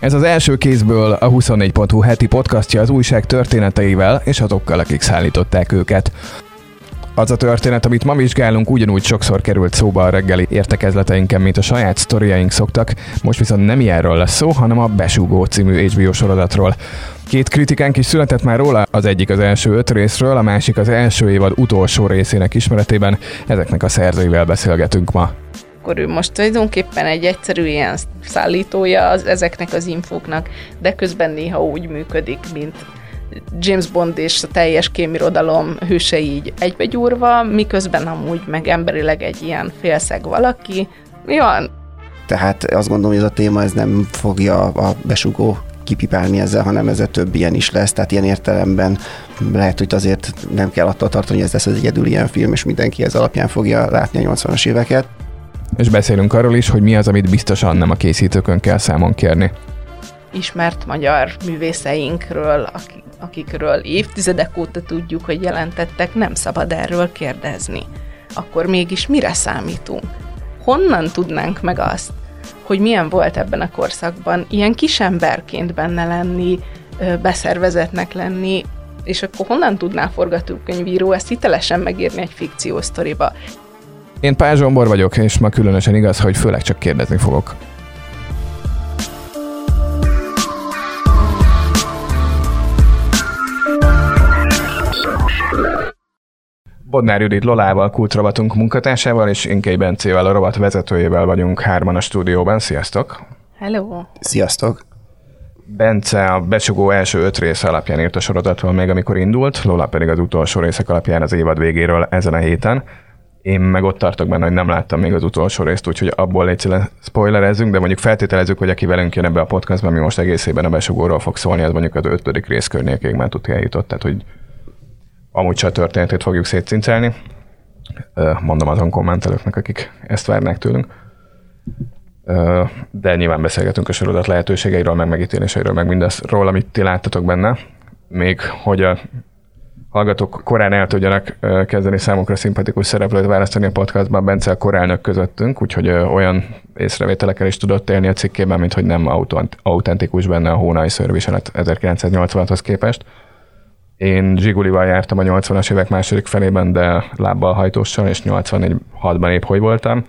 Ez az első kézből a 24.hu heti podcastja az újság történeteivel és azokkal, akik szállították őket. Az a történet, amit ma vizsgálunk, ugyanúgy sokszor került szóba a reggeli értekezleteinken, mint a saját sztoriaink szoktak, most viszont nem ilyenről lesz szó, hanem a Besugó című HBO sorozatról. Két kritikánk is született már róla, az egyik az első öt részről, a másik az első évad utolsó részének ismeretében. Ezeknek a szerzőivel beszélgetünk ma akkor ő most tulajdonképpen egy egyszerű ilyen szállítója az, ezeknek az infóknak, de közben néha úgy működik, mint James Bond és a teljes kémirodalom hősei így egybegyúrva, miközben amúgy meg emberileg egy ilyen félszeg valaki. Van? Tehát azt gondolom, hogy ez a téma ez nem fogja a besugó kipipálni ezzel, hanem ezzel több ilyen is lesz. Tehát ilyen értelemben lehet, hogy azért nem kell attól tartani, hogy ez lesz az egyedül ilyen film, és mindenki ez alapján fogja látni a 80-as éveket. És beszélünk arról is, hogy mi az, amit biztosan nem a készítőkön kell számon kérni. Ismert magyar művészeinkről, akik, akikről évtizedek óta tudjuk, hogy jelentettek, nem szabad erről kérdezni. Akkor mégis mire számítunk? Honnan tudnánk meg azt, hogy milyen volt ebben a korszakban ilyen kisemberként benne lenni, beszervezetnek lenni, és akkor honnan tudná forgatókönyvíró ezt hitelesen megírni egy fikciós sztoriba? Én Pál Zsombor vagyok, és ma különösen igaz, hogy főleg csak kérdezni fogok. Bodnár Judit Lolával, kultrovatunk munkatársával, és Inkei Bencével, a rovat vezetőjével vagyunk hárman a stúdióban. Sziasztok! Hello! Sziasztok! Bence a besugó első öt része alapján írt a sorozatról még amikor indult, Lola pedig az utolsó részek alapján az évad végéről ezen a héten. Én meg ott tartok benne, hogy nem láttam még az utolsó részt, úgyhogy abból légy spoilerezzünk, de mondjuk feltételezzük, hogy aki velünk jön ebbe a podcastban, mi most egészében a besugóról fog szólni, az mondjuk az ötödik rész környékéig már tudja eljutott, tehát hogy amúgy csak a történetét fogjuk szétszincelni. Mondom azon kommentelőknek, akik ezt várnák tőlünk. De nyilván beszélgetünk a sorozat lehetőségeiről, meg megítéléseiről, meg mindazról, amit ti láttatok benne. Még hogy a hallgatók korán el tudjanak kezdeni számukra szimpatikus szereplőt választani a podcastban, Bence a korelnök közöttünk, úgyhogy olyan észrevételekkel is tudott élni a cikkében, mint hogy nem autentikus benne a hónai szörviselet 1986-hoz képest. Én Zsigulival jártam a 80-as évek második felében, de lábbal hajtóssal, és 84-6-ban épp hogy voltam.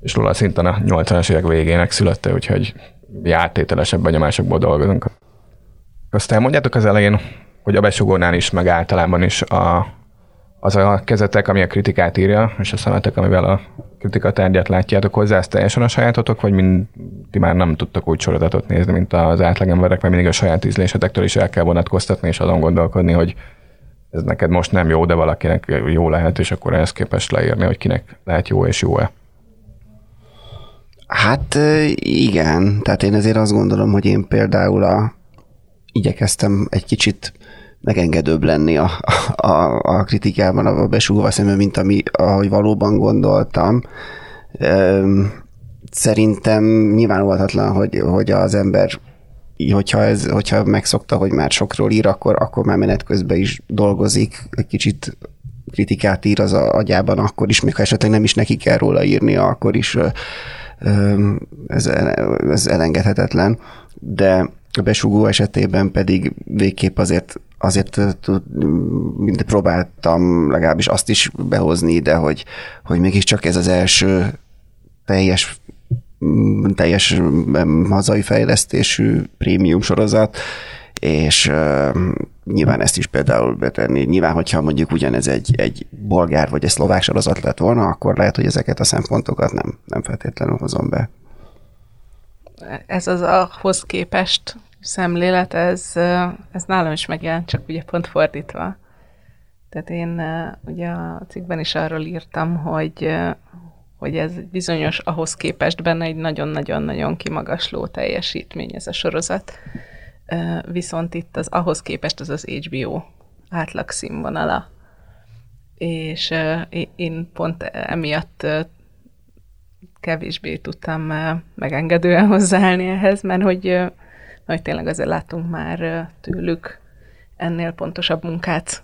És Lola szinten a 80-as évek végének szülötte, úgyhogy játételesebb benyomásokból dolgozunk. Azt elmondjátok az elején, hogy a besugónál is, meg általában is a, az a kezetek, ami a kritikát írja, és a szemetek, amivel a kritika tárgyát látjátok hozzá, ez teljesen a sajátotok, vagy mind, ti már nem tudtak úgy sorozatot nézni, mint az átlagemberek, mert mindig a saját ízlésetektől is el kell vonatkoztatni, és azon gondolkodni, hogy ez neked most nem jó, de valakinek jó lehet, és akkor ehhez képest leírni, hogy kinek lehet jó és jó-e. Hát igen, tehát én ezért azt gondolom, hogy én például a, igyekeztem egy kicsit megengedőbb lenni a, a, a kritikában, a besúgóval szemben, mint ami, ahogy valóban gondoltam. Szerintem nyilvánulhatatlan, hogy, hogy az ember hogyha, ez, hogyha megszokta, hogy már sokról ír, akkor, akkor már menet közben is dolgozik, egy kicsit kritikát ír az agyában, akkor is, még ha esetleg nem is neki kell róla írni, akkor is ez, ez elengedhetetlen. De a besugó esetében pedig végképp azért, azért mind próbáltam legalábbis azt is behozni ide, hogy, hogy mégiscsak ez az első teljes teljes hazai fejlesztésű prémium sorozat, és nyilván ezt is például betenni. Nyilván, hogyha mondjuk ugyanez egy, egy bolgár vagy egy szlovák sorozat lett volna, akkor lehet, hogy ezeket a szempontokat nem, nem feltétlenül hozom be ez az ahhoz képest szemlélet, ez, ez nálam is megjelent, csak ugye pont fordítva. Tehát én ugye a cikkben is arról írtam, hogy, hogy ez bizonyos ahhoz képest benne egy nagyon-nagyon-nagyon kimagasló teljesítmény ez a sorozat. Viszont itt az ahhoz képest az az HBO átlag színvonala. És én pont emiatt kevésbé tudtam megengedően hozzáállni ehhez, mert hogy, hogy tényleg azért látunk már tőlük ennél pontosabb munkát.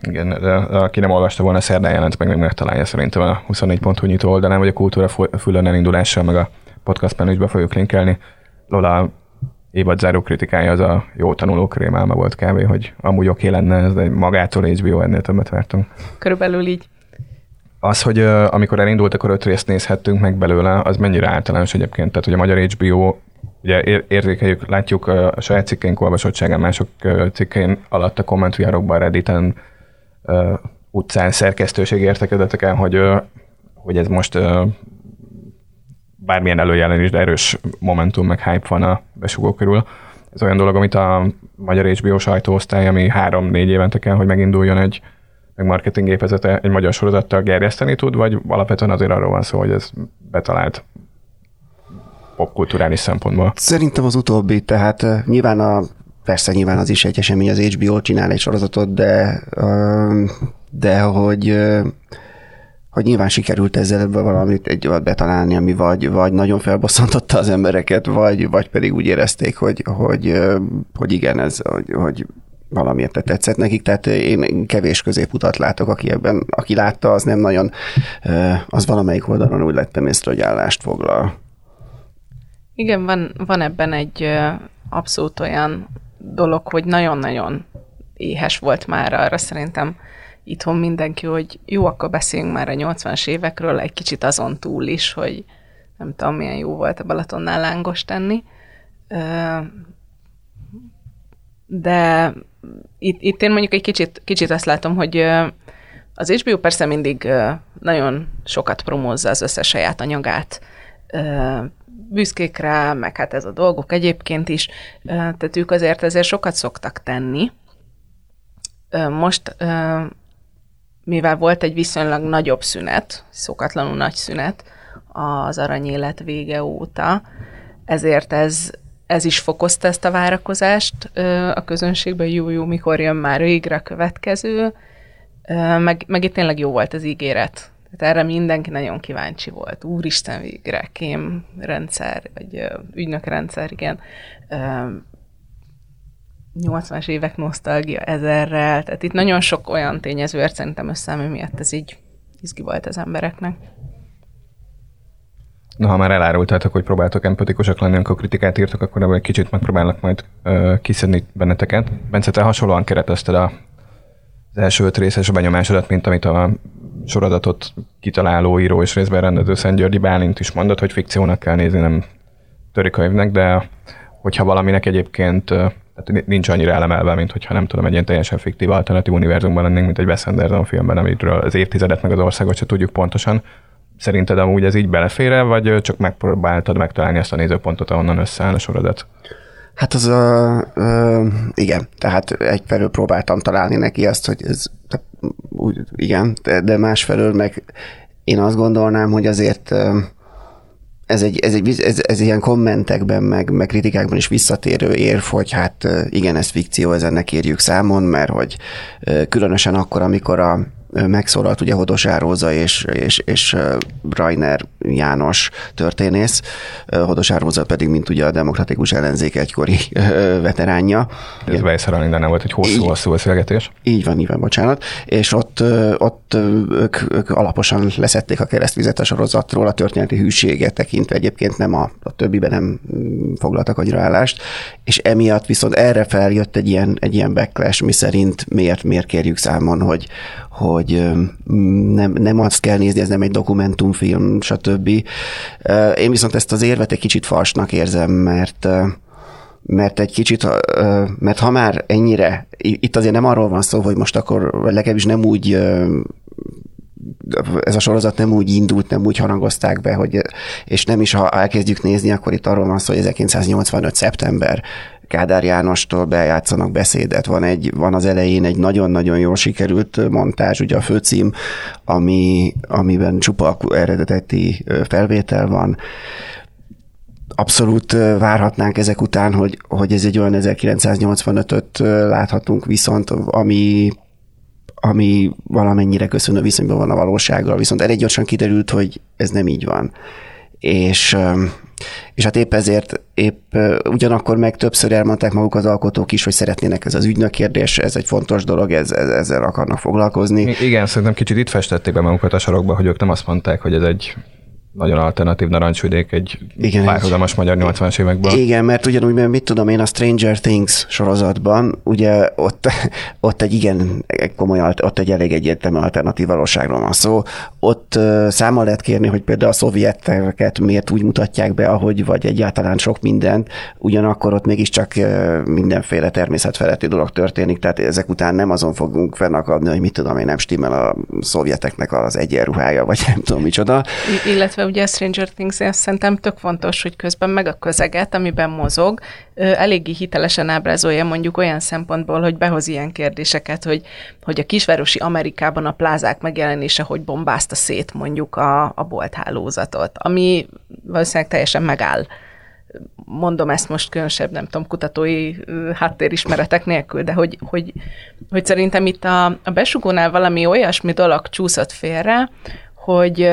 Igen, de aki nem olvasta volna, szerdán jelent meg, még megtalálja szerintem a 24.hu nyitó oldalán, vagy a Kultúra fülön elindulással, meg a podcast menüsbe fogjuk linkelni. Lola évadzáró kritikája az a jó tanuló krémálma volt kávé, hogy amúgy oké lenne, ez egy magától HBO ennél többet vártunk. Körülbelül így. Az, hogy amikor elindult, akkor öt részt nézhettünk meg belőle, az mennyire általános egyébként? Tehát, hogy a magyar HBO ugye ér- érzékeljük, látjuk a saját cikkeink olvasottságán, mások cikkein alatt a kommentviárokban, Redditen, utcán szerkesztőség értekedetek el, hogy, hogy ez most bármilyen előjelen is, de erős momentum, meg hype van a besugó körül. Ez olyan dolog, amit a magyar HBO sajtóosztály, ami három-négy évente kell, hogy meginduljon egy meg marketing gépezete egy magyar sorozattal gerjeszteni tud, vagy alapvetően azért arról van szó, hogy ez betalált popkulturális szempontból? Szerintem az utóbbi, tehát uh, nyilván a persze nyilván az is egy esemény, az HBO csinál egy sorozatot, de, uh, de hogy uh, hogy nyilván sikerült ezzel valamit egy betalálni, ami vagy, vagy nagyon felbosszantotta az embereket, vagy, vagy pedig úgy érezték, hogy, hogy, hogy igen, ez, hogy, hogy valamiért tetszett nekik, tehát én kevés középutat látok, aki ebben, aki látta, az nem nagyon, az valamelyik oldalon úgy lettem észre, hogy állást foglal. Igen, van, van ebben egy abszolút olyan dolog, hogy nagyon-nagyon éhes volt már arra szerintem itthon mindenki, hogy jó, akkor beszéljünk már a 80-as évekről, egy kicsit azon túl is, hogy nem tudom, milyen jó volt a Balatonnál lángos tenni. De itt, itt én mondjuk egy kicsit, kicsit azt látom, hogy az HBO persze mindig nagyon sokat promózza az összes saját anyagát, büszkék rá, meg hát ez a dolgok egyébként is, tehát ők azért ezért sokat szoktak tenni. Most mivel volt egy viszonylag nagyobb szünet, szokatlanul nagy szünet az aranyélet vége óta, ezért ez, ez is fokozta ezt a várakozást a közönségben, jó-jó, mikor jön már végre a következő, meg, meg itt tényleg jó volt az ígéret. Tehát erre mindenki nagyon kíváncsi volt. Úristen végre, kém rendszer, vagy ügynök rendszer, igen. 80-as évek nosztalgia ezerrel, tehát itt nagyon sok olyan tényezőért szerintem össze, ami miatt ez így izgi volt az embereknek. Na, ha már elárultátok, hogy próbáltok empatikusak lenni, amikor kritikát írtok, akkor ebből egy kicsit megpróbálnak majd ö, kiszedni benneteket. Bence, te hasonlóan keretezted a, az első öt részes benyomásodat, mint amit a soradatot kitaláló író és részben rendező Szent Györgyi Bálint is mondott, hogy fikciónak kell nézni, nem törikönyvnek, de hogyha valaminek egyébként tehát nincs annyira elemelve, mint hogyha nem tudom, egy ilyen teljesen fiktív alternatív univerzumban lennénk, mint egy Wes Anderson filmben, amiről az évtizedet meg az országot se tudjuk pontosan. Szerinted amúgy ez így belefér vagy csak megpróbáltad megtalálni ezt a nézőpontot, ahonnan összeáll a sorodat? Hát az a, uh, igen, tehát egyfelől próbáltam találni neki azt, hogy ez úgy, igen, de, másfelől meg én azt gondolnám, hogy azért ez, egy, ez, egy, ez, ez ilyen kommentekben, meg, meg kritikákban is visszatérő érv, hogy hát igen, ez fikció, ez ennek érjük számon, mert hogy különösen akkor, amikor a, megszólalt ugye Hodos Áróza és, és, és Rainer János történész, Hodos Áróza pedig, mint ugye a demokratikus ellenzék egykori veteránja. Ez Weiszar nem volt egy hosszú-hosszú beszélgetés. Így van, így van, bocsánat. És ott, ott ők, ők alaposan leszették a keresztvizet a sorozatról, a történeti hűséget tekintve egyébként nem a, a többiben nem foglaltak annyira állást, és emiatt viszont erre feljött egy ilyen, egy ilyen backlash, mi szerint miért, miért kérjük számon, hogy, hogy nem, nem azt kell nézni, ez nem egy dokumentumfilm, stb. Én viszont ezt az érvet egy kicsit falsnak érzem, mert mert egy kicsit, mert ha már ennyire, itt azért nem arról van szó, hogy most akkor legalábbis nem úgy ez a sorozat nem úgy indult, nem úgy harangozták be, hogy, és nem is, ha elkezdjük nézni, akkor itt arról van szó, hogy 1985. szeptember Kádár Jánostól bejátszanak beszédet. Van, egy, van az elején egy nagyon-nagyon jól sikerült montázs, ugye a főcím, ami, amiben csupa eredeti felvétel van abszolút várhatnánk ezek után, hogy, hogy ez egy olyan 1985-öt láthatunk viszont, ami ami valamennyire köszönő viszonyban van a valósággal, viszont elég gyorsan kiderült, hogy ez nem így van. És és hát épp ezért, épp ugyanakkor meg többször elmondták maguk az alkotók is, hogy szeretnének ez az ügynök kérdés, ez egy fontos dolog, ez, ez, ezzel akarnak foglalkozni. Igen, szerintem kicsit itt festették be magukat a sarokba, hogy ők nem azt mondták, hogy ez egy nagyon alternatív narancsvidék egy igen, párhuzamos magyar 80-as évekből. Igen, mert ugyanúgy, mert mit tudom én, a Stranger Things sorozatban, ugye ott, ott egy igen komoly, ott egy elég egyértelmű alternatív valóságról van szó. Ott uh, számmal lehet kérni, hogy például a szovjeteket miért úgy mutatják be, ahogy, vagy egyáltalán sok mindent, ugyanakkor ott mégiscsak uh, mindenféle természetfeletti dolog történik, tehát ezek után nem azon fogunk fennakadni, hogy mit tudom én, nem stimmel a szovjeteknek az egyenruhája, vagy nem tudom micsoda. Illetve illetve ugye a Stranger things szerintem tök fontos, hogy közben meg a közeget, amiben mozog, eléggé hitelesen ábrázolja mondjuk olyan szempontból, hogy behoz ilyen kérdéseket, hogy, hogy a kisvárosi Amerikában a plázák megjelenése, hogy bombázta szét mondjuk a, a bolthálózatot, ami valószínűleg teljesen megáll. Mondom ezt most különösebb, nem tudom, kutatói háttérismeretek nélkül, de hogy, hogy, hogy szerintem itt a, a besugónál valami olyasmi dolog csúszott félre, hogy,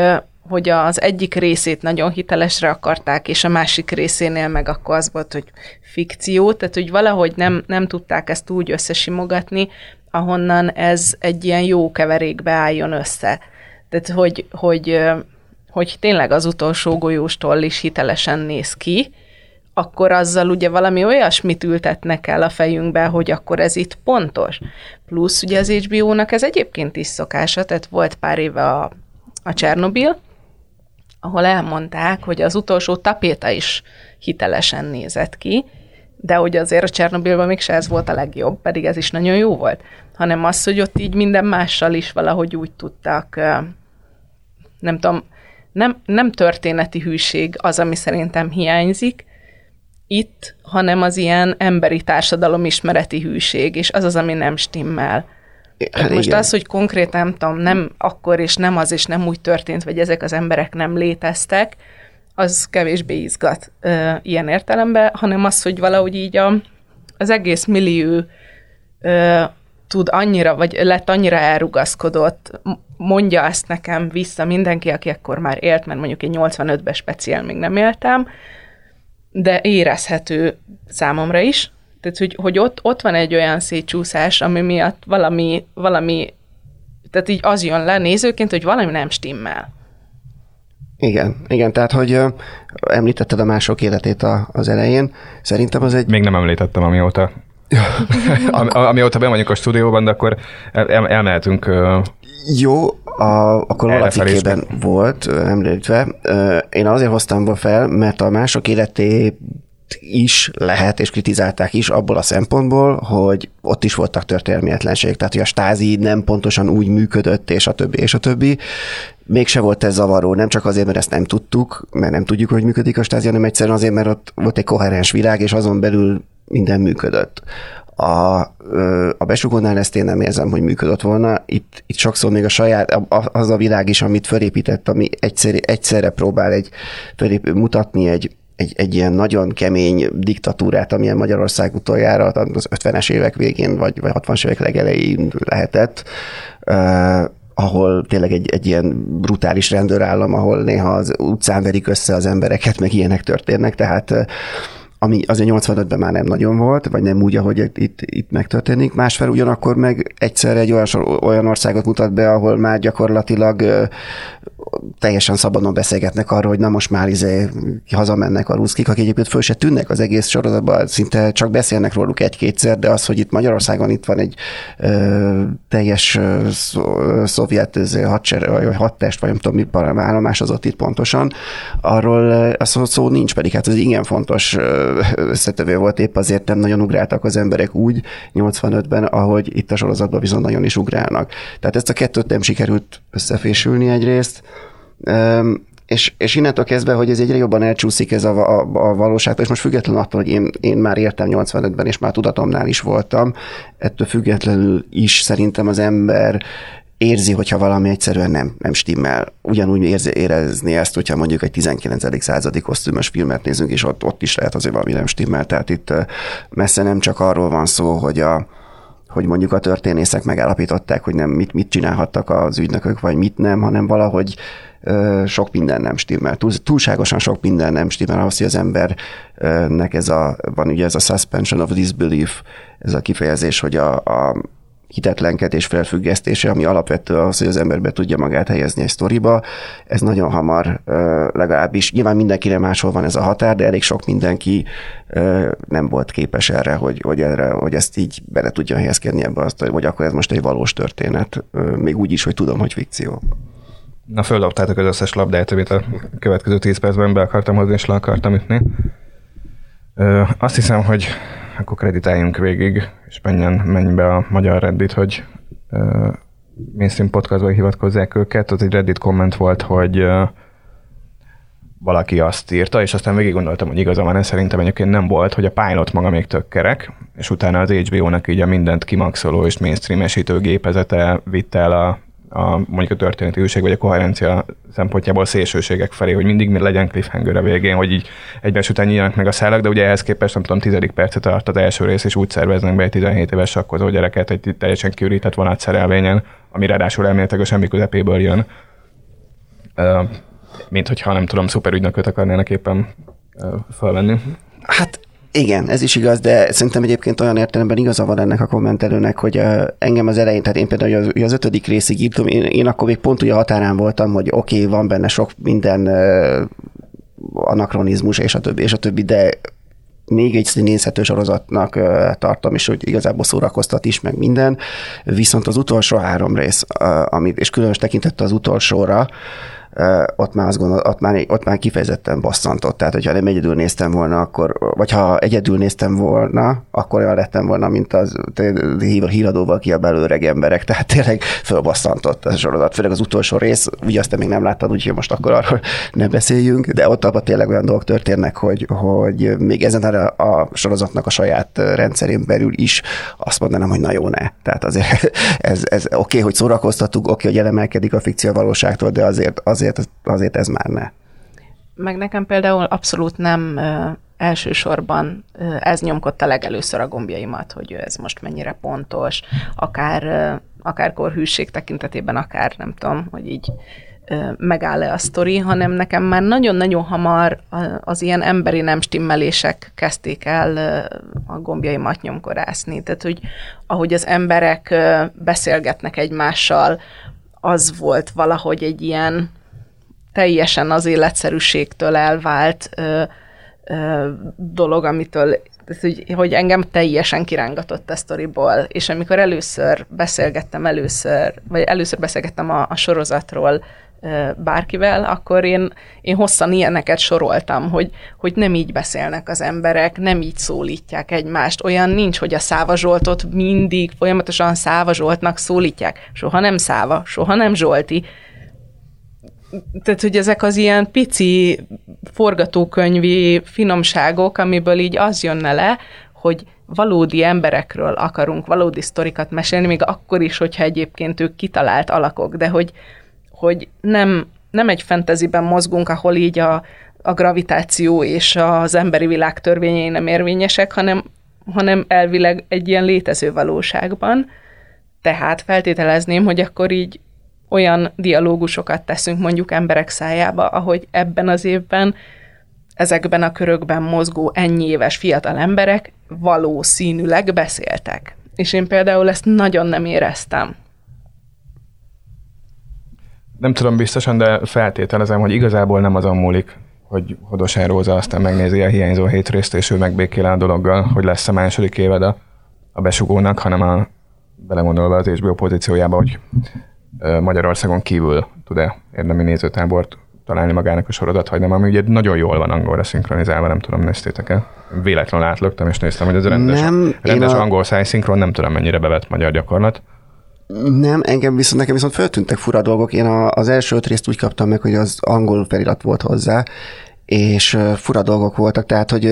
hogy az egyik részét nagyon hitelesre akarták, és a másik részénél meg akkor az volt, hogy fikció, tehát hogy valahogy nem, nem tudták ezt úgy összesimogatni, ahonnan ez egy ilyen jó keverékbe álljon össze. Tehát, hogy, hogy, hogy tényleg az utolsó golyóstól is hitelesen néz ki, akkor azzal ugye valami olyasmit ültetnek el a fejünkbe, hogy akkor ez itt pontos. Plusz ugye az HBO-nak ez egyébként is szokása, tehát volt pár éve a, a Csernobil, ahol elmondták, hogy az utolsó tapéta is hitelesen nézett ki, de hogy azért a Csernobilban mégse ez volt a legjobb, pedig ez is nagyon jó volt, hanem az, hogy ott így minden mással is valahogy úgy tudtak, nem tudom, nem, nem történeti hűség az, ami szerintem hiányzik itt, hanem az ilyen emberi társadalom ismereti hűség, és az az, ami nem stimmel. Hát most igen. az, hogy konkrétan nem tudom, nem akkor és nem az és nem úgy történt, vagy ezek az emberek nem léteztek, az kevésbé izgat ö, ilyen értelemben, hanem az, hogy valahogy így a, az egész millió ö, tud annyira, vagy lett annyira elrugaszkodott, mondja ezt nekem vissza mindenki, aki akkor már élt, mert mondjuk én 85-ben speciál még nem éltem, de érezhető számomra is, tehát, hogy, hogy ott, ott van egy olyan szétcsúszás, ami miatt valami, valami, tehát így az jön le nézőként, hogy valami nem stimmel. Igen, igen, tehát, hogy ö, említetted a mások életét a, az elején, szerintem az egy... Még nem említettem, amióta Am, amióta bemondjuk a stúdióban, de akkor el, elmehetünk jó, a, akkor valakikében volt említve. Én azért hoztam fel, mert a mások életé is lehet, és kritizálták is abból a szempontból, hogy ott is voltak történelmietlenségek, tehát hogy a stázi nem pontosan úgy működött, és a többi, és a többi. Mégse volt ez zavaró, nem csak azért, mert ezt nem tudtuk, mert nem tudjuk, hogy működik a stázi, hanem egyszerűen azért, mert ott volt egy koherens világ, és azon belül minden működött. A, a besugónál ezt én nem érzem, hogy működött volna. Itt, itt sokszor még a saját, az a világ is, amit fölépített, ami egyszer, egyszerre próbál egy, fölép, mutatni egy, egy, egy ilyen nagyon kemény diktatúrát, amilyen Magyarország utoljára az 50-es évek végén, vagy, vagy 60-as évek legelején lehetett, uh, ahol tényleg egy, egy ilyen brutális rendőrállam, ahol néha az utcán verik össze az embereket, meg ilyenek történnek, tehát uh, ami azért 85-ben már nem nagyon volt, vagy nem úgy, ahogy itt, itt megtörténik. Másfél ugyanakkor meg egyszer egy olyan, olyan országot mutat be, ahol már gyakorlatilag teljesen szabadon beszélgetnek arról, hogy na most már izé hazamennek a ruszkik, akik egyébként föl se tűnnek az egész sorozatban, szinte csak beszélnek róluk egy-kétszer, de az, hogy itt Magyarországon itt van egy ö, teljes ö, szovjet hadser, vagy hadtest, vagy nem tudom, mi állomásozott itt pontosan, arról az szó, szó nincs, pedig hát ez igen fontos összetevő volt, épp azért nem nagyon ugráltak az emberek úgy 85-ben, ahogy itt a sorozatban viszont nagyon is ugrálnak. Tehát ezt a kettőt nem sikerült összefésülni egyrészt, és, és innentől kezdve, hogy ez egyre jobban elcsúszik ez a, a, a valóság, és most függetlenül attól, hogy én, én már értem 85-ben, és már tudatomnál is voltam, ettől függetlenül is szerintem az ember érzi, hogyha valami egyszerűen nem, nem stimmel. Ugyanúgy érzi, érezni ezt, hogyha mondjuk egy 19. századi kosztümös filmet nézünk, és ott, ott is lehet azért valami nem stimmel. Tehát itt messze nem csak arról van szó, hogy a, hogy mondjuk a történészek megállapították, hogy nem mit, mit csinálhattak az ügynökök, vagy mit nem, hanem valahogy sok minden nem stimmel. Túl, túlságosan sok minden nem stimmel ahhoz, hogy az embernek ez a, van ugye ez a suspension of disbelief, ez a kifejezés, hogy a, a hitetlenkedés felfüggesztése, ami alapvető az, hogy az ember be tudja magát helyezni egy sztoriba. Ez nagyon hamar legalábbis, nyilván mindenkire máshol van ez a határ, de elég sok mindenki nem volt képes erre, hogy, hogy, erre, hogy ezt így bele tudja helyezkedni ebbe azt, hogy akkor ez most egy valós történet, még úgy is, hogy tudom, hogy fikció. Na, földobtátok az összes labdát, amit a következő 10 percben be akartam hozni, és le akartam ütni. Ö, azt hiszem, hogy akkor kreditáljunk végig, és menjen, menj be a magyar Reddit, hogy ö, mainstream podcastban hivatkozzák őket. Az egy Reddit komment volt, hogy ö, valaki azt írta, és aztán végig gondoltam, hogy igaza van, ez szerintem egyébként nem volt, hogy a pilot maga még tök kerek, és utána az HBO-nak így a mindent kimaxoló és mainstreamesítő gépezete vitt el a a, mondjuk a történeti újság vagy a koherencia szempontjából szélsőségek felé, hogy mindig legyen cliffhanger a végén, hogy így egymás után nyílnak meg a szálak, de ugye ehhez képest nem tudom, tizedik percet tart az első rész, és úgy szerveznek be egy 17 éves sakkozó gyereket egy teljesen kiürített vonatszerelvényen, ami ráadásul elméletileg semmi közepéből jön. Mint hogyha nem tudom, szuperügynököt akarnának éppen felvenni. Hát igen, ez is igaz, de szerintem egyébként olyan értelemben igaza van ennek a kommentelőnek, hogy engem az elején, tehát én például az, az ötödik részig írtam, én, én akkor még pont ugye határán voltam, hogy oké, okay, van benne sok minden anakronizmus, és a többi, és a többi, de még egy nézhető sorozatnak uh, tartom, és hogy igazából szórakoztat is, meg minden. Viszont az utolsó három rész, amit, és különös tekintette az utolsóra, ott már azt gondol, ott már, ott már kifejezetten bosszantott. Tehát, hogyha nem egyedül néztem volna, akkor, vagy ha egyedül néztem volna, akkor olyan lettem volna, mint az híradóval kiabáló öreg emberek. Tehát tényleg fölbosszantott ez a sorozat. Főleg az utolsó rész, ugye azt te még nem láttad, úgyhogy most akkor arról ne beszéljünk, de ott abban tényleg olyan dolgok történnek, hogy, hogy még ezen a, a sorozatnak a saját rendszerén belül is azt mondanám, hogy na jó, ne. Tehát azért ez, ez oké, okay, hogy szórakoztatunk, oké, okay, hogy elemelkedik a fikció valóságtól, de azért, azért azért, azért ez már ne. Meg nekem például abszolút nem ö, elsősorban ö, ez nyomkodta legelőször a gombjaimat, hogy ez most mennyire pontos, akár, ö, akár korhűség tekintetében, akár nem tudom, hogy így megáll-e a sztori, hanem nekem már nagyon-nagyon hamar az ilyen emberi nem stimmelések kezdték el a gombjaimat nyomkorászni. Tehát, hogy ahogy az emberek beszélgetnek egymással, az volt valahogy egy ilyen teljesen az életszerűségtől elvált ö, ö, dolog, amitől hogy, hogy engem teljesen kirángatott a sztoriból, és amikor először beszélgettem először, vagy először beszélgettem a, a sorozatról bárkivel, akkor én, én hosszan ilyeneket soroltam, hogy, hogy nem így beszélnek az emberek, nem így szólítják egymást, olyan nincs, hogy a Száva Zsoltot mindig folyamatosan Száva Zsoltnak szólítják, soha nem Száva, soha nem Zsolti, tehát, hogy ezek az ilyen pici forgatókönyvi finomságok, amiből így az jönne le, hogy valódi emberekről akarunk valódi sztorikat mesélni, még akkor is, hogyha egyébként ők kitalált alakok, de hogy, hogy nem, nem egy fenteziben mozgunk, ahol így a, a gravitáció és az emberi világ törvényei nem érvényesek, hanem, hanem elvileg egy ilyen létező valóságban. Tehát feltételezném, hogy akkor így olyan dialógusokat teszünk mondjuk emberek szájába, ahogy ebben az évben ezekben a körökben mozgó ennyi éves fiatal emberek valószínűleg beszéltek. És én például ezt nagyon nem éreztem. Nem tudom biztosan, de feltételezem, hogy igazából nem azon múlik, hogy Hodosán Róza aztán megnézi a hiányzó hét részt, és ő megbékél a dologgal, hogy lesz a második éved a, a besugónak, hanem a belemondolva az HBO pozíciójába, hogy Magyarországon kívül tud-e érdemi nézőtábort találni magának a sorozat, vagy nem, ami ugye nagyon jól van angolra szinkronizálva, nem tudom, néztétek-e? Véletlenül átlögtem, és néztem, hogy ez a rendes, nem, rendes a... angol szájszinkron, nem tudom, mennyire bevett magyar gyakorlat. Nem, engem viszont, nekem viszont föltűntek fura dolgok. Én a, az első öt részt úgy kaptam meg, hogy az angol felirat volt hozzá, és fura dolgok voltak, tehát, hogy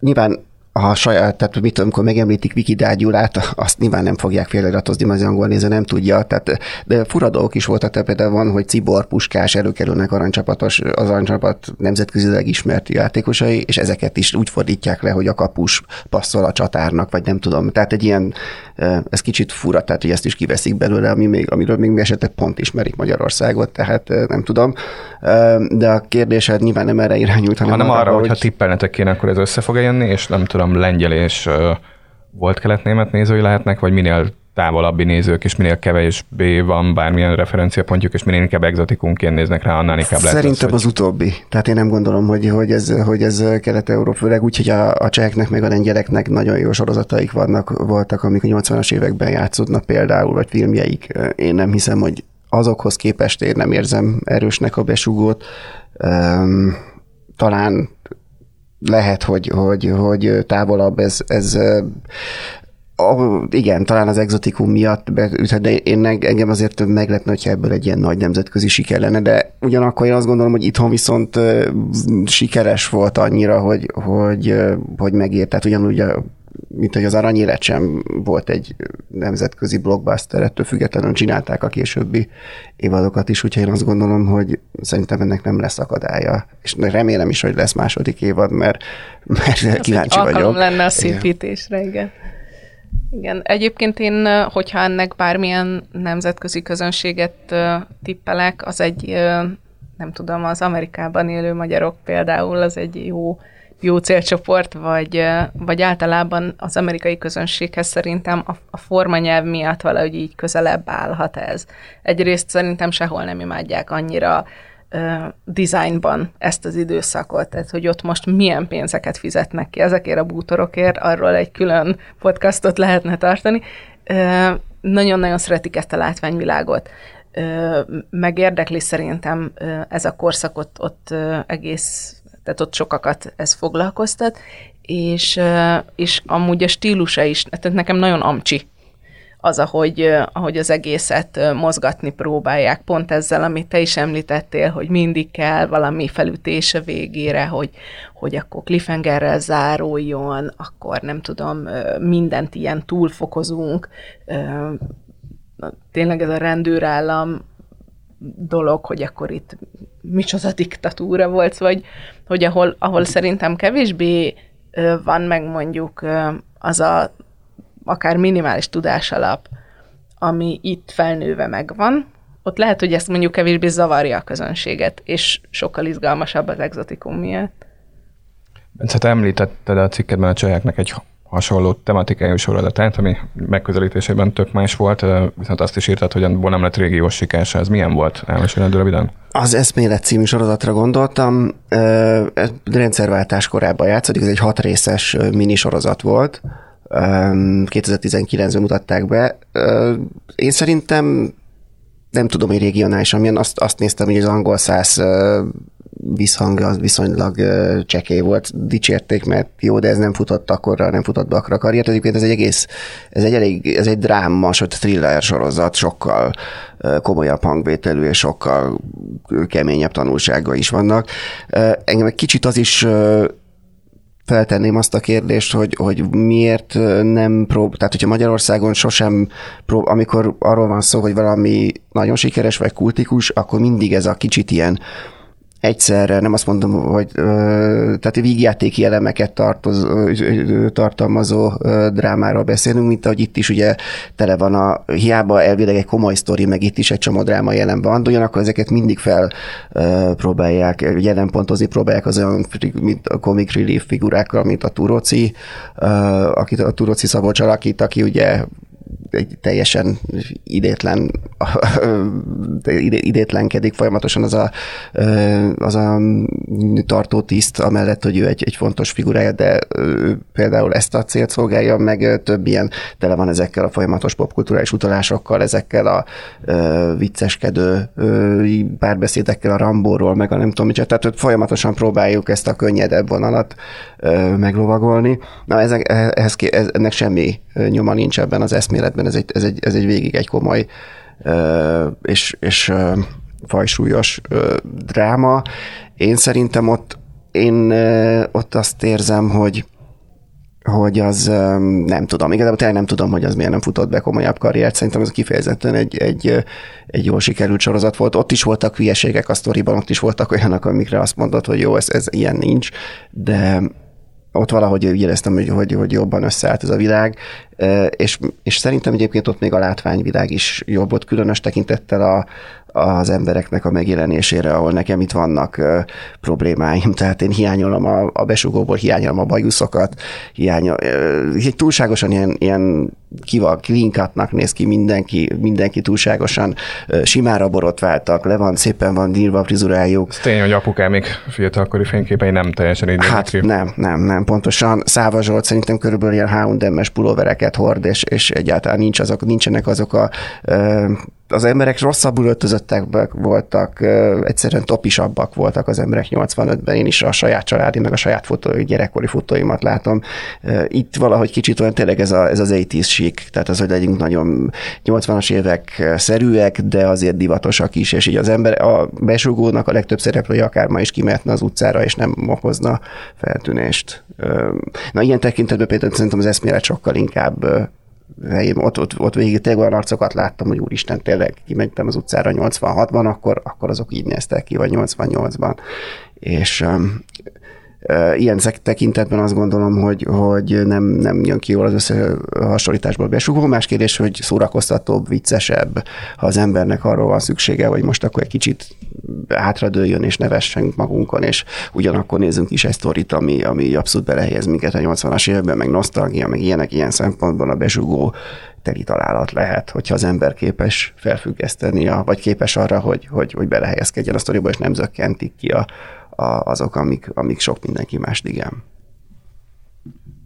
nyilván a saját, tehát mit tudom, amikor megemlítik Viki Gyulát, azt nyilván nem fogják félreratozni, mert az angol néző nem tudja. Tehát, de fura dolgok is voltak, tehát például van, hogy Cibor, Puskás előkerülnek aranycsapatos, az aranycsapat nemzetközileg ismert játékosai, és ezeket is úgy fordítják le, hogy a kapus passzol a csatárnak, vagy nem tudom. Tehát egy ilyen, ez kicsit fura, tehát hogy ezt is kiveszik belőle, ami még, amiről még mi esetleg pont ismerik Magyarországot, tehát nem tudom. De a kérdésed nyilván nem erre irányult, hanem, hanem arra, arra hogy... hogyha tippelnetek kéne, akkor ez össze fog jönni, és nem tudom, lengyel és volt kelet-német nézői lehetnek, vagy minél távolabbi nézők, és minél kevésbé van bármilyen referenciapontjuk, és minél inkább exotikumként néznek rá, annál inkább lehet Szerintem az, az, utóbbi. Tehát én nem gondolom, hogy, hogy ez, hogy ez Kelet-Európa, főleg úgy, hogy a, a cseheknek meg a lengyeleknek nagyon jó sorozataik vannak, voltak, amik a 80-as években játszódnak például, vagy filmjeik. Én nem hiszem, hogy azokhoz képest én nem érzem erősnek a besugót. Um, talán lehet, hogy, hogy, hogy távolabb ez, ez Oh, igen, talán az exotikum miatt, de én engem azért meglepne, hogyha ebből egy ilyen nagy nemzetközi siker lenne, de ugyanakkor én azt gondolom, hogy itthon viszont sikeres volt annyira, hogy, hogy, hogy megért. Tehát ugyanúgy, mint hogy az aranyélet sem volt egy nemzetközi blockbuster, ettől függetlenül csinálták a későbbi évadokat is, úgyhogy én azt gondolom, hogy szerintem ennek nem lesz akadálya. És remélem is, hogy lesz második évad, mert, mert kíváncsi vagyok. lenne a szépítésre, igen. igen. Igen, egyébként én, hogyha ennek bármilyen nemzetközi közönséget tippelek, az egy, nem tudom, az Amerikában élő magyarok például, az egy jó, jó célcsoport, vagy, vagy általában az amerikai közönséghez szerintem a, a formanyelv miatt valahogy így közelebb állhat ez. Egyrészt szerintem sehol nem imádják annyira designban ezt az időszakot, tehát hogy ott most milyen pénzeket fizetnek ki ezekért a bútorokért, arról egy külön podcastot lehetne tartani. Nagyon-nagyon szeretik ezt a látványvilágot. Meg érdekli szerintem ez a korszak ott, ott egész, tehát ott sokakat ez foglalkoztat, és, és amúgy a stílusa is, tehát nekem nagyon amcsi az, ahogy, ahogy az egészet mozgatni próbálják. Pont ezzel, amit te is említettél, hogy mindig kell valami felütés a végére, hogy, hogy akkor cliffhangerrel záruljon, akkor nem tudom, mindent ilyen túlfokozunk. Tényleg ez a rendőrállam dolog, hogy akkor itt micsoda diktatúra volt, vagy hogy ahol, ahol szerintem kevésbé van meg mondjuk az a akár minimális tudás alap, ami itt felnőve megvan, ott lehet, hogy ezt mondjuk kevésbé zavarja a közönséget, és sokkal izgalmasabb az exotikum miatt. Te említetted a cikkedben a csajáknak egy hasonló tematikájú sorodatát, ami megközelítésében tök más volt, viszont azt is írtad, hogy abból nem lett régiós sikása. Ez milyen volt? Elmeséled röviden? Az Eszmélet című sorozatra gondoltam. Rendszerváltás korában játszódik, ez egy hat részes minisorozat volt, 2019-ben mutatták be. Én szerintem nem tudom, hogy regionális, amilyen azt, azt néztem, hogy az angol száz visszhang az viszonylag csekély volt, dicsérték, mert jó, de ez nem futott akkorra, nem futott be akkor a karriert. Egyébként ez egy egész, ez egy elég, ez egy dráma, sőt thriller sorozat, sokkal komolyabb hangvételű és sokkal keményebb tanulsága is vannak. Engem egy kicsit az is feltenném azt a kérdést, hogy, hogy miért nem prób, tehát hogyha Magyarországon sosem prób, amikor arról van szó, hogy valami nagyon sikeres vagy kultikus, akkor mindig ez a kicsit ilyen egyszerre, nem azt mondom, hogy tehát vígjátéki elemeket tartoz, tartalmazó drámáról beszélünk, mint ahogy itt is ugye tele van a, hiába elvileg egy komoly sztori, meg itt is egy csomó dráma jelen van, de ugyanakkor ezeket mindig fel próbálják, jelenpontozni próbálják az olyan mint a comic relief figurákkal, mint a Turoci, akit a Turoci Szabolcs alakít, aki ugye egy teljesen idétlen, idétlenkedik folyamatosan az a, az a tartó tiszt, amellett, hogy ő egy, egy fontos figurája, de például ezt a célt szolgálja, meg több ilyen tele van ezekkel a folyamatos popkulturális utalásokkal, ezekkel a vicceskedő párbeszédekkel a Rambóról, meg a nem tudom mit, tehát folyamatosan próbáljuk ezt a könnyedebb vonalat meglovagolni. Na, ezek, ehhez, ez, ennek semmi nyoma nincs ebben az eszméletben, ez egy, ez egy, ez egy végig egy komoly és, és fajsúlyos dráma. Én szerintem ott én ott azt érzem, hogy hogy az nem tudom, igazából tényleg nem tudom, hogy az miért nem futott be komolyabb karriert. Szerintem ez kifejezetten egy, egy, egy jól sikerült sorozat volt. Ott is voltak hülyeségek a sztoriban, ott is voltak olyanok, amikre azt mondod, hogy jó, ez, ez ilyen nincs, de ott valahogy éreztem, hogy, hogy, hogy jobban összeállt ez a világ. és, és szerintem egyébként ott még a látványvilág is jobb, ott különös tekintettel a, az embereknek a megjelenésére, ahol nekem itt vannak problémáim. Tehát én hiányolom a, a besugóból, hiányolom a bajuszokat, hiányol, túlságosan ilyen, ilyen kiva, klinkatnak néz ki mindenki, mindenki túlságosan simára borotváltak, le van, szépen van dírva frizurájuk. Ez tény, hogy apukám még fiatalkori fényképei nem teljesen így Hát ki. nem, nem, nem, pontosan. Száva Zsolt szerintem körülbelül ilyen H&M-es pulóvereket hord, és, és egyáltalán nincs azok, nincsenek azok a uh, az emberek rosszabbul öltözöttek voltak, egyszerűen topisabbak voltak az emberek 85-ben, én is a saját családi, meg a saját fotói, gyerekkori fotóimat látom. Itt valahogy kicsit olyan tényleg ez, a, ez az 80 sík, tehát az, hogy legyünk nagyon 80-as évek szerűek, de azért divatosak is, és így az ember, a besugónak a legtöbb szereplője akár ma is kimehetne az utcára, és nem okozna feltűnést. Na ilyen tekintetben például szerintem az eszmélet sokkal inkább ott, ott, ott végig tényleg olyan arcokat láttam, hogy úristen, tényleg kimentem az utcára 86-ban, akkor, akkor azok így néztek ki, vagy 88-ban. És Ilyen tekintetben azt gondolom, hogy, hogy nem, nem jön ki jól az összehasonlításból besugó. Más kérdés, hogy szórakoztatóbb, viccesebb, ha az embernek arról van szüksége, hogy most akkor egy kicsit hátradőljön és nevessünk magunkon, és ugyanakkor nézzünk is egy sztorit, ami, ami abszolút belehelyez minket a 80-as években, meg nosztalgia, meg ilyenek, ilyen szempontból a besugó teli találat lehet, hogyha az ember képes felfüggeszteni, a, vagy képes arra, hogy, hogy, hogy belehelyezkedjen a sztoriba, és nem zökkentik ki a, a, azok, amik, amik sok mindenki mást igen.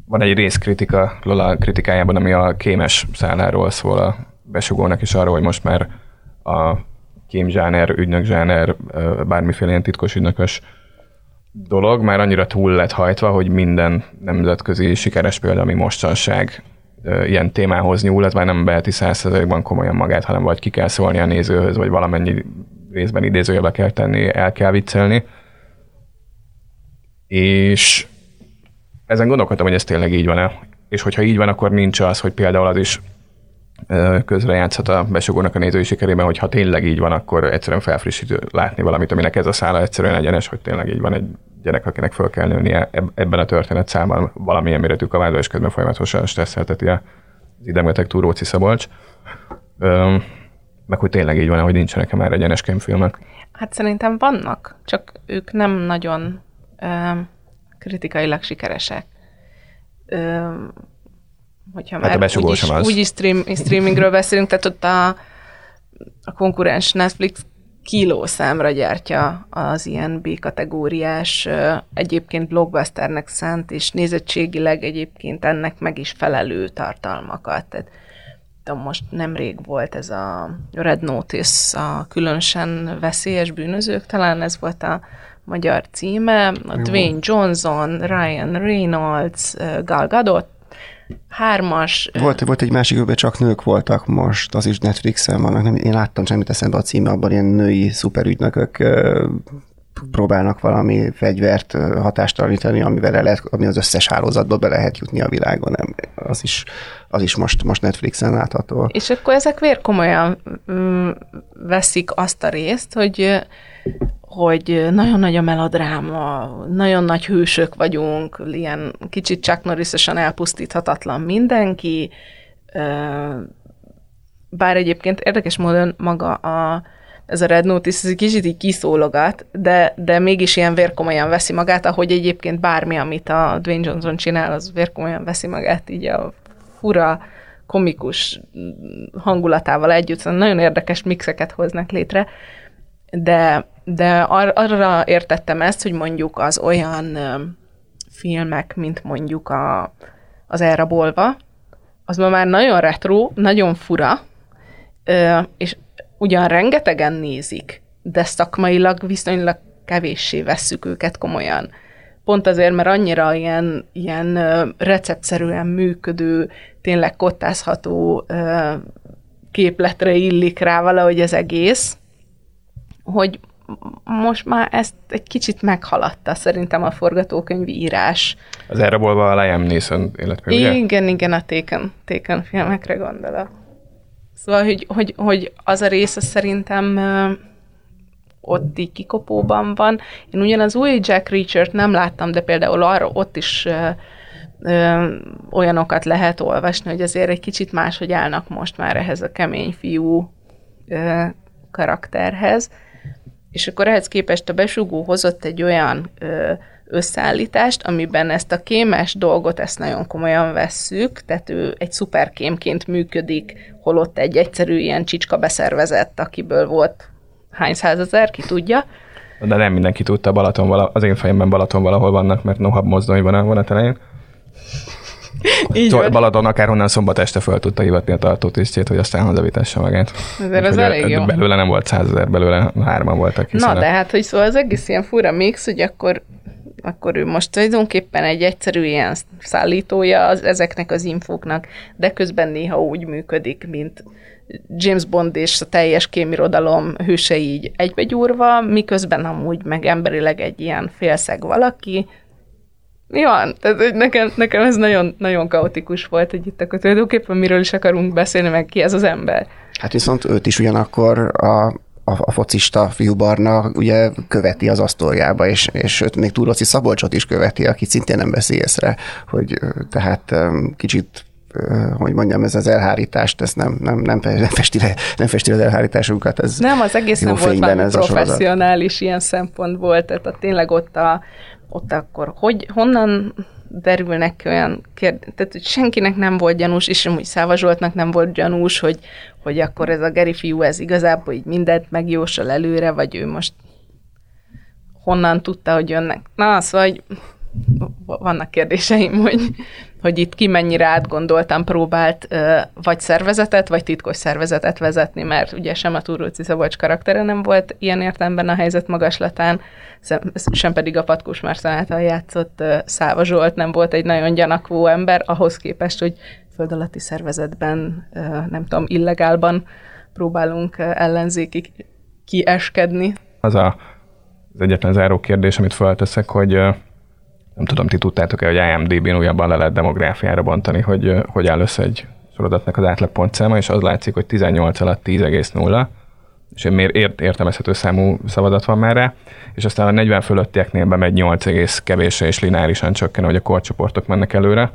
Van egy részkritika Lola kritikájában, ami a kémes szálláról szól a besugónak, és arról, hogy most már a kémzsáner, ügynökzsáner, bármiféle ilyen titkos ügynökös dolog már annyira túl lett hajtva, hogy minden nemzetközi sikeres példa, ami mostanság ilyen témához nyúl, az már nem beheti százszerzalékban komolyan magát, hanem vagy ki kell szólni a nézőhöz, vagy valamennyi részben idézőjelbe kell tenni, el kell viccelni és ezen gondolkodtam, hogy ez tényleg így van-e. És hogyha így van, akkor nincs az, hogy például az is közrejátszhat a besugónak a nézői sikerében, hogy ha tényleg így van, akkor egyszerűen felfrissítő látni valamit, aminek ez a szála egyszerűen egyenes, hogy tényleg így van egy gyerek, akinek föl kell nőnie ebben a történet számban valamilyen méretű kavádba, és közben folyamatosan stresszelteti az idegmeteg Túróci Szabolcs. meg hogy tényleg így van, hogy nincsenek már egyenes filmek. Hát szerintem vannak, csak ők nem nagyon kritikailag sikeresek. hogyha hát már úgyis, úgyis stream, streamingről beszélünk, tehát ott a, a konkurens Netflix kilószámra gyártja az ilyen B-kategóriás, egyébként blockbusternek szánt, és nézettségileg egyébként ennek meg is felelő tartalmakat. Tehát tudom, most nemrég volt ez a Red Notice, a különösen veszélyes bűnözők, talán ez volt a magyar címe, a Dwayne Johnson, Ryan Reynolds, Gal Gadot, hármas. Volt, volt egy másik, amiben csak nők voltak most, az is Netflixen vannak, nem, én láttam semmit eszembe a címe, abban ilyen női szuperügynökök próbálnak valami fegyvert hatástalanítani, amivel lehet, ami az összes hálózatba be lehet jutni a világon. Nem, az is, az is most, most Netflixen látható. És akkor ezek vér komolyan veszik azt a részt, hogy hogy nagyon nagy a melodráma, nagyon nagy hősök vagyunk, ilyen kicsit csak norris elpusztíthatatlan mindenki, bár egyébként érdekes módon maga a, ez a Red Notice, ez kicsit így kiszólogat, de, de mégis ilyen vérkomolyan veszi magát, ahogy egyébként bármi, amit a Dwayne Johnson csinál, az vérkomolyan veszi magát, így a fura, komikus hangulatával együtt, szóval nagyon érdekes mixeket hoznak létre, de de ar- arra értettem ezt, hogy mondjuk az olyan filmek, mint mondjuk a, az elrabolva, az ma már nagyon retro, nagyon fura, és ugyan rengetegen nézik, de szakmailag viszonylag kevéssé vesszük őket komolyan. Pont azért, mert annyira ilyen, ilyen receptszerűen működő, tényleg kottázható képletre illik rá valahogy az egész, hogy most már ezt egy kicsit meghaladta szerintem a forgatókönyv írás. Az elrabolva a Liam Neeson életmű, ugye? Igen, igen, a Taken, Taken filmekre gondolok. Szóval, hogy, hogy, hogy az a része szerintem ott így kikopóban van. Én ugyan az új Jack Reacher-t nem láttam, de például arra ott is ö, olyanokat lehet olvasni, hogy azért egy kicsit máshogy állnak most már ehhez a kemény fiú ö, karakterhez. És akkor ehhez képest a besugó hozott egy olyan ö, összeállítást, amiben ezt a kémes dolgot, ezt nagyon komolyan vesszük, tehát ő egy szuperkémként működik, holott egy egyszerű ilyen csicska beszervezett, akiből volt hány százezer, ki tudja. De nem mindenki tudta, Balaton vala, az én fejemben Balaton valahol vannak, mert Nohab mozdony van a van. Balaton akárhonnan szombat este föl tudta hivatni a tartótisztjét, hogy aztán hazavitesse magát. Ezért ez elég jó. Belőle nem volt százezer, belőle hárman voltak. Na, de hát, hogy szóval az egész ilyen fura mix, hogy akkor akkor ő most tulajdonképpen egy egyszerű ilyen szállítója az, ezeknek az infóknak, de közben néha úgy működik, mint James Bond és a teljes kémirodalom hőse így egybegyúrva, miközben amúgy meg emberileg egy ilyen félszeg valaki, mi van? Tehát hogy nekem, nekem ez nagyon, nagyon kaotikus volt, hogy itt akkor tulajdonképpen miről is akarunk beszélni, meg ki ez az ember. Hát viszont őt is ugyanakkor a a, a focista fiú Barna ugye követi az asztaljába, és, és őt még Túroci Szabolcsot is követi, aki szintén nem veszi észre, hogy tehát kicsit hogy mondjam, ez az elhárítást, ez nem, nem, nem, nem, festi, le, nem festi az elhárításunkat. Ez nem, az egész nem volt valami professzionális ilyen szempont volt, tehát a, tényleg ott, a, ott akkor hogy, honnan derülnek olyan kérdések, tehát hogy senkinek nem volt gyanús, és amúgy Száva Zsoltnak nem volt gyanús, hogy, hogy akkor ez a Geri fiú, ez igazából így mindent megjósol előre, vagy ő most honnan tudta, hogy jönnek. Na, szóval, hogy vannak kérdéseim, hogy, hogy itt ki mennyire átgondoltan próbált vagy szervezetet, vagy titkos szervezetet vezetni, mert ugye sem a Túróci Szabolcs karaktere nem volt ilyen értelemben a helyzet magaslatán, sem pedig a Patkós Márton által játszott Száva Zsolt nem volt egy nagyon gyanakvó ember, ahhoz képest, hogy föld alatti szervezetben, nem tudom, illegálban próbálunk ellenzékig kieskedni. Az a, az egyetlen záró kérdés, amit felteszek, hogy nem tudom, ti tudtátok-e, hogy IMDb-n újabban le lehet demográfiára bontani, hogy hogy áll össze egy sorozatnak az átlagpontszáma, és az látszik, hogy 18 alatt 10,0, és miért ért, értelmezhető számú szavadat van már rá, és aztán a 40 fölöttieknél bemegy 8 egész kevésre és lineárisan csökken, hogy a korcsoportok mennek előre.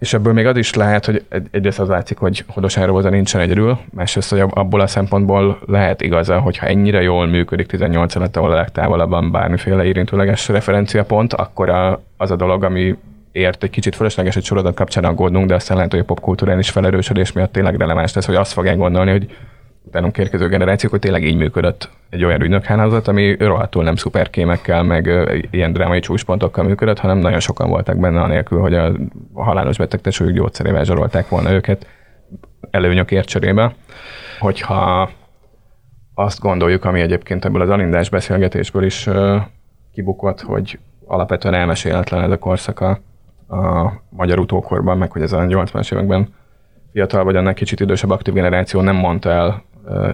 És ebből még az is lehet, hogy egyrészt az látszik, hogy Hodosány Roboza nincsen egyedül, másrészt, hogy abból a szempontból lehet igaza, hogyha ennyire jól működik 18 alatt, ahol a legtávolabban bármiféle érintőleges referenciapont, akkor a, az a dolog, ami ért egy kicsit fölösleges egy sorozat kapcsán aggódnunk, de aztán lehet, hogy a popkulturális felerősödés miatt tényleg releváns lesz, hogy azt fogják gondolni, hogy utánunk érkező generációk, hogy tényleg így működött egy olyan ügynökhálózat, ami rohadtul nem szuperkémekkel, meg ilyen drámai csúcspontokkal működött, hanem nagyon sokan voltak benne, anélkül, hogy a halálos betegtesőjük gyógyszerével zsarolták volna őket előnyökért cserébe. Hogyha azt gondoljuk, ami egyébként ebből az alindás beszélgetésből is kibukott, hogy alapvetően elmeséletlen ez a korszak a, a magyar utókorban, meg hogy ez a 80-as években fiatal vagy annál kicsit idősebb aktív generáció nem mondta el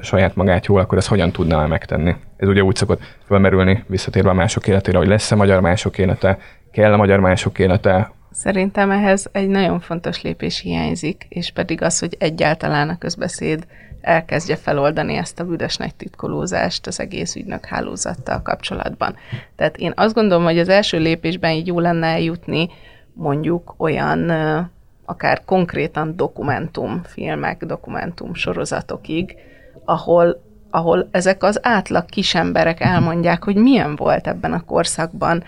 saját magát jól, akkor ezt hogyan tudná megtenni? Ez ugye úgy szokott felmerülni, visszatérve a mások életére, hogy lesz-e magyar mások élete, kell a magyar mások élete, Szerintem ehhez egy nagyon fontos lépés hiányzik, és pedig az, hogy egyáltalán a közbeszéd elkezdje feloldani ezt a büdös nagy titkolózást az egész ügynök hálózattal kapcsolatban. Tehát én azt gondolom, hogy az első lépésben így jó lenne eljutni mondjuk olyan akár konkrétan dokumentumfilmek, dokumentum sorozatokig, ahol, ahol ezek az átlag kisemberek elmondják, hogy milyen volt ebben a korszakban,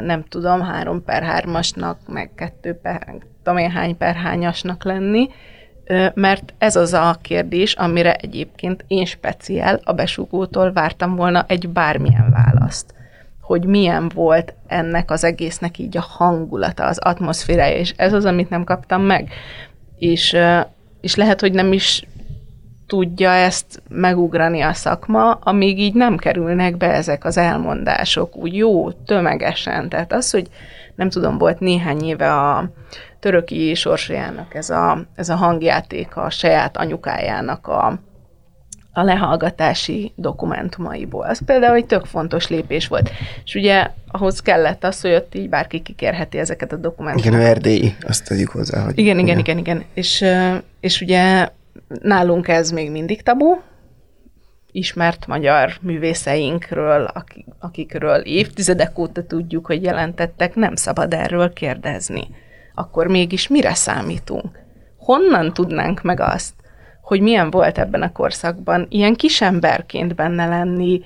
nem tudom, három per hármasnak, meg kettő per, tudom én hány per hányasnak lenni, mert ez az a kérdés, amire egyébként én speciál a besugótól vártam volna egy bármilyen választ hogy milyen volt ennek az egésznek így a hangulata, az atmoszférája, és ez az, amit nem kaptam meg. És, és lehet, hogy nem is tudja ezt megugrani a szakma, amíg így nem kerülnek be ezek az elmondások úgy jó, tömegesen. Tehát az, hogy nem tudom, volt néhány éve a töröki sorsajának ez a, ez a hangjátéka a saját anyukájának a, a lehallgatási dokumentumaiból. Az például egy tök fontos lépés volt. És ugye ahhoz kellett az, hogy ott így bárki kikérheti ezeket a dokumentumokat. Igen, a erdélyi, azt tegyük hozzá. Hogy igen, igen, igen, igen. És, és ugye nálunk ez még mindig tabu, ismert magyar művészeinkről, akikről évtizedek óta tudjuk, hogy jelentettek, nem szabad erről kérdezni. Akkor mégis mire számítunk? Honnan tudnánk meg azt, hogy milyen volt ebben a korszakban ilyen kisemberként benne lenni,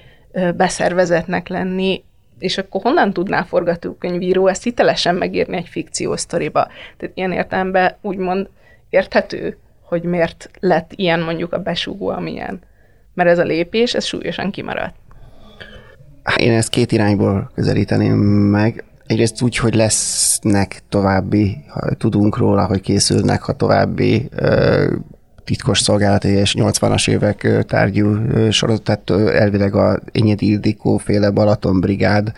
beszervezetnek lenni, és akkor honnan tudná forgatókönyvíró ezt hitelesen megírni egy fikciós sztoriba? Tehát ilyen értelemben úgymond érthető, hogy miért lett ilyen mondjuk a besúgó, amilyen. Mert ez a lépés, ez súlyosan kimaradt. Én ezt két irányból közelíteném meg. Egyrészt úgy, hogy lesznek további, ha tudunk róla, hogy készülnek, ha további ö, titkos szolgálati és 80-as évek tárgyú sorozat, tehát elvileg a Enyedi Ildikó féle Balaton brigád,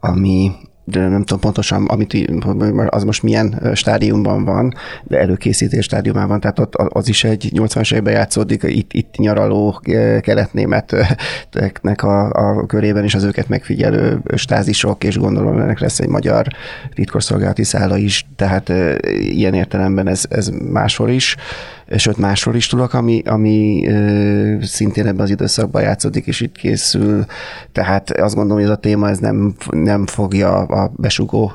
ami nem tudom pontosan, amit, az most milyen stádiumban van, de előkészítés stádiumában, tehát ott az is egy 80-as évben játszódik, itt, itt nyaraló keletnémeteknek a, a körében is az őket megfigyelő stázisok, és gondolom ennek lesz egy magyar titkosszolgálati szála is, tehát ilyen értelemben ez, ez máshol is sőt másról is tudok, ami, ami ö, szintén ebben az időszakban játszódik, és itt készül. Tehát azt gondolom, hogy ez a téma ez nem, nem fogja a besugó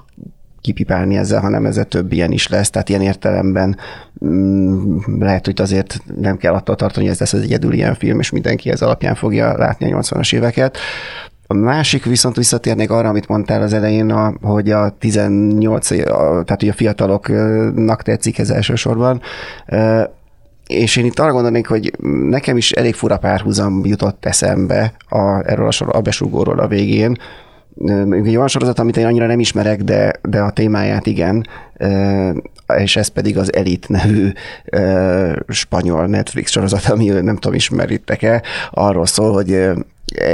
kipipálni ezzel, hanem ezzel több ilyen is lesz. Tehát ilyen értelemben mm, lehet, hogy azért nem kell attól tartani, hogy ez lesz az egyedül ilyen film, és mindenki ez alapján fogja látni a 80-as éveket. A másik viszont visszatérnék arra, amit mondtál az elején, a, hogy a 18, a, tehát hogy a fiataloknak tetszik ez elsősorban és én itt arra gondolnék, hogy nekem is elég fura párhuzam jutott eszembe a, erről a, sor, a besugóról a végén. Egy olyan sorozat, amit én annyira nem ismerek, de, de a témáját igen, és ez pedig az Elite nevű spanyol Netflix sorozat, ami nem tudom, ismeritek-e, arról szól, hogy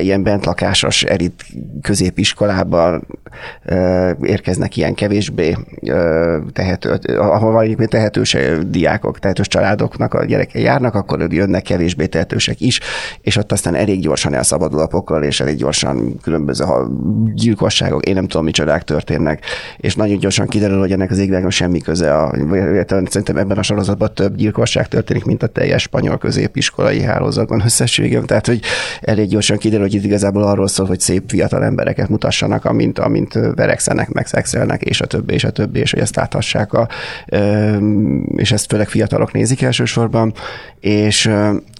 ilyen bentlakásos elit középiskolában érkeznek ilyen kevésbé tehető, ahol egyébként tehetős diákok, tehetős családoknak a gyerekei járnak, akkor jönnek kevésbé tehetősek is, és ott aztán elég gyorsan elszabadul a pokol, és elég gyorsan különböző gyilkosságok, én nem tudom, micsodák történnek, és nagyon gyorsan kiderül, hogy ennek az égvilágon semmi köze. A, szerintem ebben a sorozatban több gyilkosság történik, mint a teljes spanyol középiskolai hálózatban összességében, tehát hogy elég gyorsan kiderül, hogy itt igazából arról szól, hogy szép fiatal embereket mutassanak, amint, amint verekszenek, meg szexelnek, és a többi, és a többi, és hogy ezt láthassák, a, és ezt főleg fiatalok nézik elsősorban, és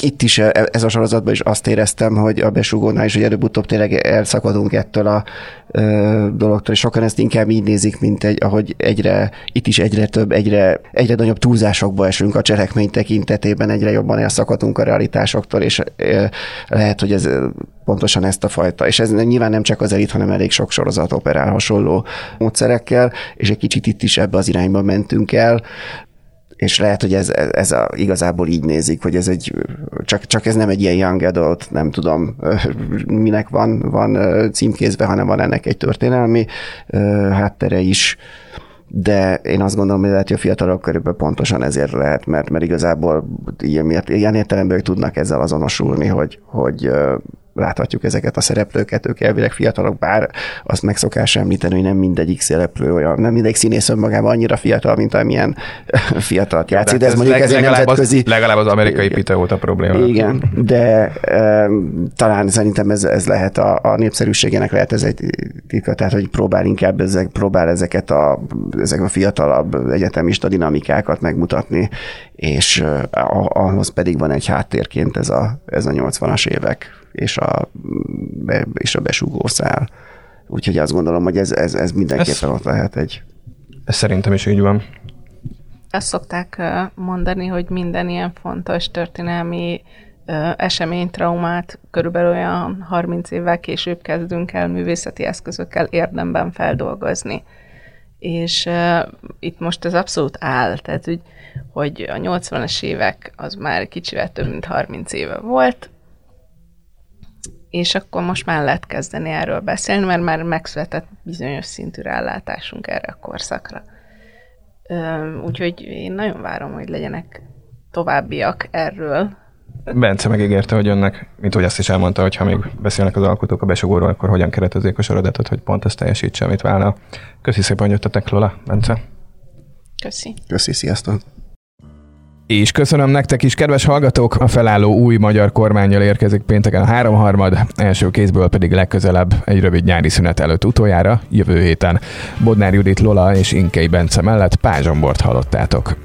itt is e, ez a sorozatban is azt éreztem, hogy a besugónál is, hogy előbb-utóbb tényleg elszakadunk ettől a dologtól, és sokan ezt inkább így nézik, mint egy, ahogy egyre, itt is egyre több, egyre, egyre nagyobb túlzásokba esünk a cselekmény tekintetében, egyre jobban elszakadunk a realitásoktól, és lehet, hogy ez pontosan ezt a fajta, és ez nyilván nem csak az elit, hanem elég sok sorozat operál hasonló módszerekkel, és egy kicsit itt is ebbe az irányba mentünk el, és lehet, hogy ez, ez a, igazából így nézik, hogy ez egy, csak, csak ez nem egy ilyen young adult, nem tudom, minek van, van címkézve, hanem van ennek egy történelmi háttere is. De én azt gondolom, hogy lehet, hogy a fiatalok körülbelül pontosan ezért lehet, mert, mert igazából ilyen, ilyen értelemben ők tudnak ezzel azonosulni, hogy, hogy láthatjuk ezeket a szereplőket, ők elvileg fiatalok, bár azt meg szokás említeni, hogy nem mindegyik szereplő olyan, nem mindegyik színész önmagában annyira fiatal, mint amilyen fiatal játszik, de ez, ez mondjuk ez legalább, nemzetközi... Az, legalább az amerikai pite volt a probléma. Igen, de e, talán szerintem ez, ez lehet a, a népszerűségének lehet ez egy titka, tehát hogy próbál inkább ezek, próbál ezeket a, ezek a fiatalabb egyetemista dinamikákat megmutatni, és ahhoz pedig van egy háttérként ez a, ez a 80-as évek és a, és a besugó szál. Úgyhogy azt gondolom, hogy ez, ez, ez mindenképpen ez, ott lehet egy... Ez szerintem is így van. Azt szokták mondani, hogy minden ilyen fontos történelmi esemény, traumát körülbelül olyan 30 évvel később kezdünk el művészeti eszközökkel érdemben feldolgozni. És uh, itt most ez abszolút áll, tehát hogy, hogy a 80-as évek az már kicsivel több mint 30 éve volt, és akkor most már lehet kezdeni erről beszélni, mert már megszületett bizonyos szintű rálátásunk erre a korszakra. Úgyhogy én nagyon várom, hogy legyenek továbbiak erről. Bence megígérte, hogy önnek, mint hogy azt is elmondta, hogy ha még beszélnek az alkotók a besugóról, akkor hogyan keretezzék a sorozatot, hogy pont ezt teljesítse, amit válna. Köszi szépen, hogy jöttetek, Lola, Bence. Köszi. Köszi, sziasztok. És köszönöm nektek is, kedves hallgatók! A felálló új magyar kormányjal érkezik pénteken a háromharmad, első kézből pedig legközelebb egy rövid nyári szünet előtt utoljára, jövő héten. Bodnár Judit Lola és Inkei Bence mellett Pázsombort hallottátok.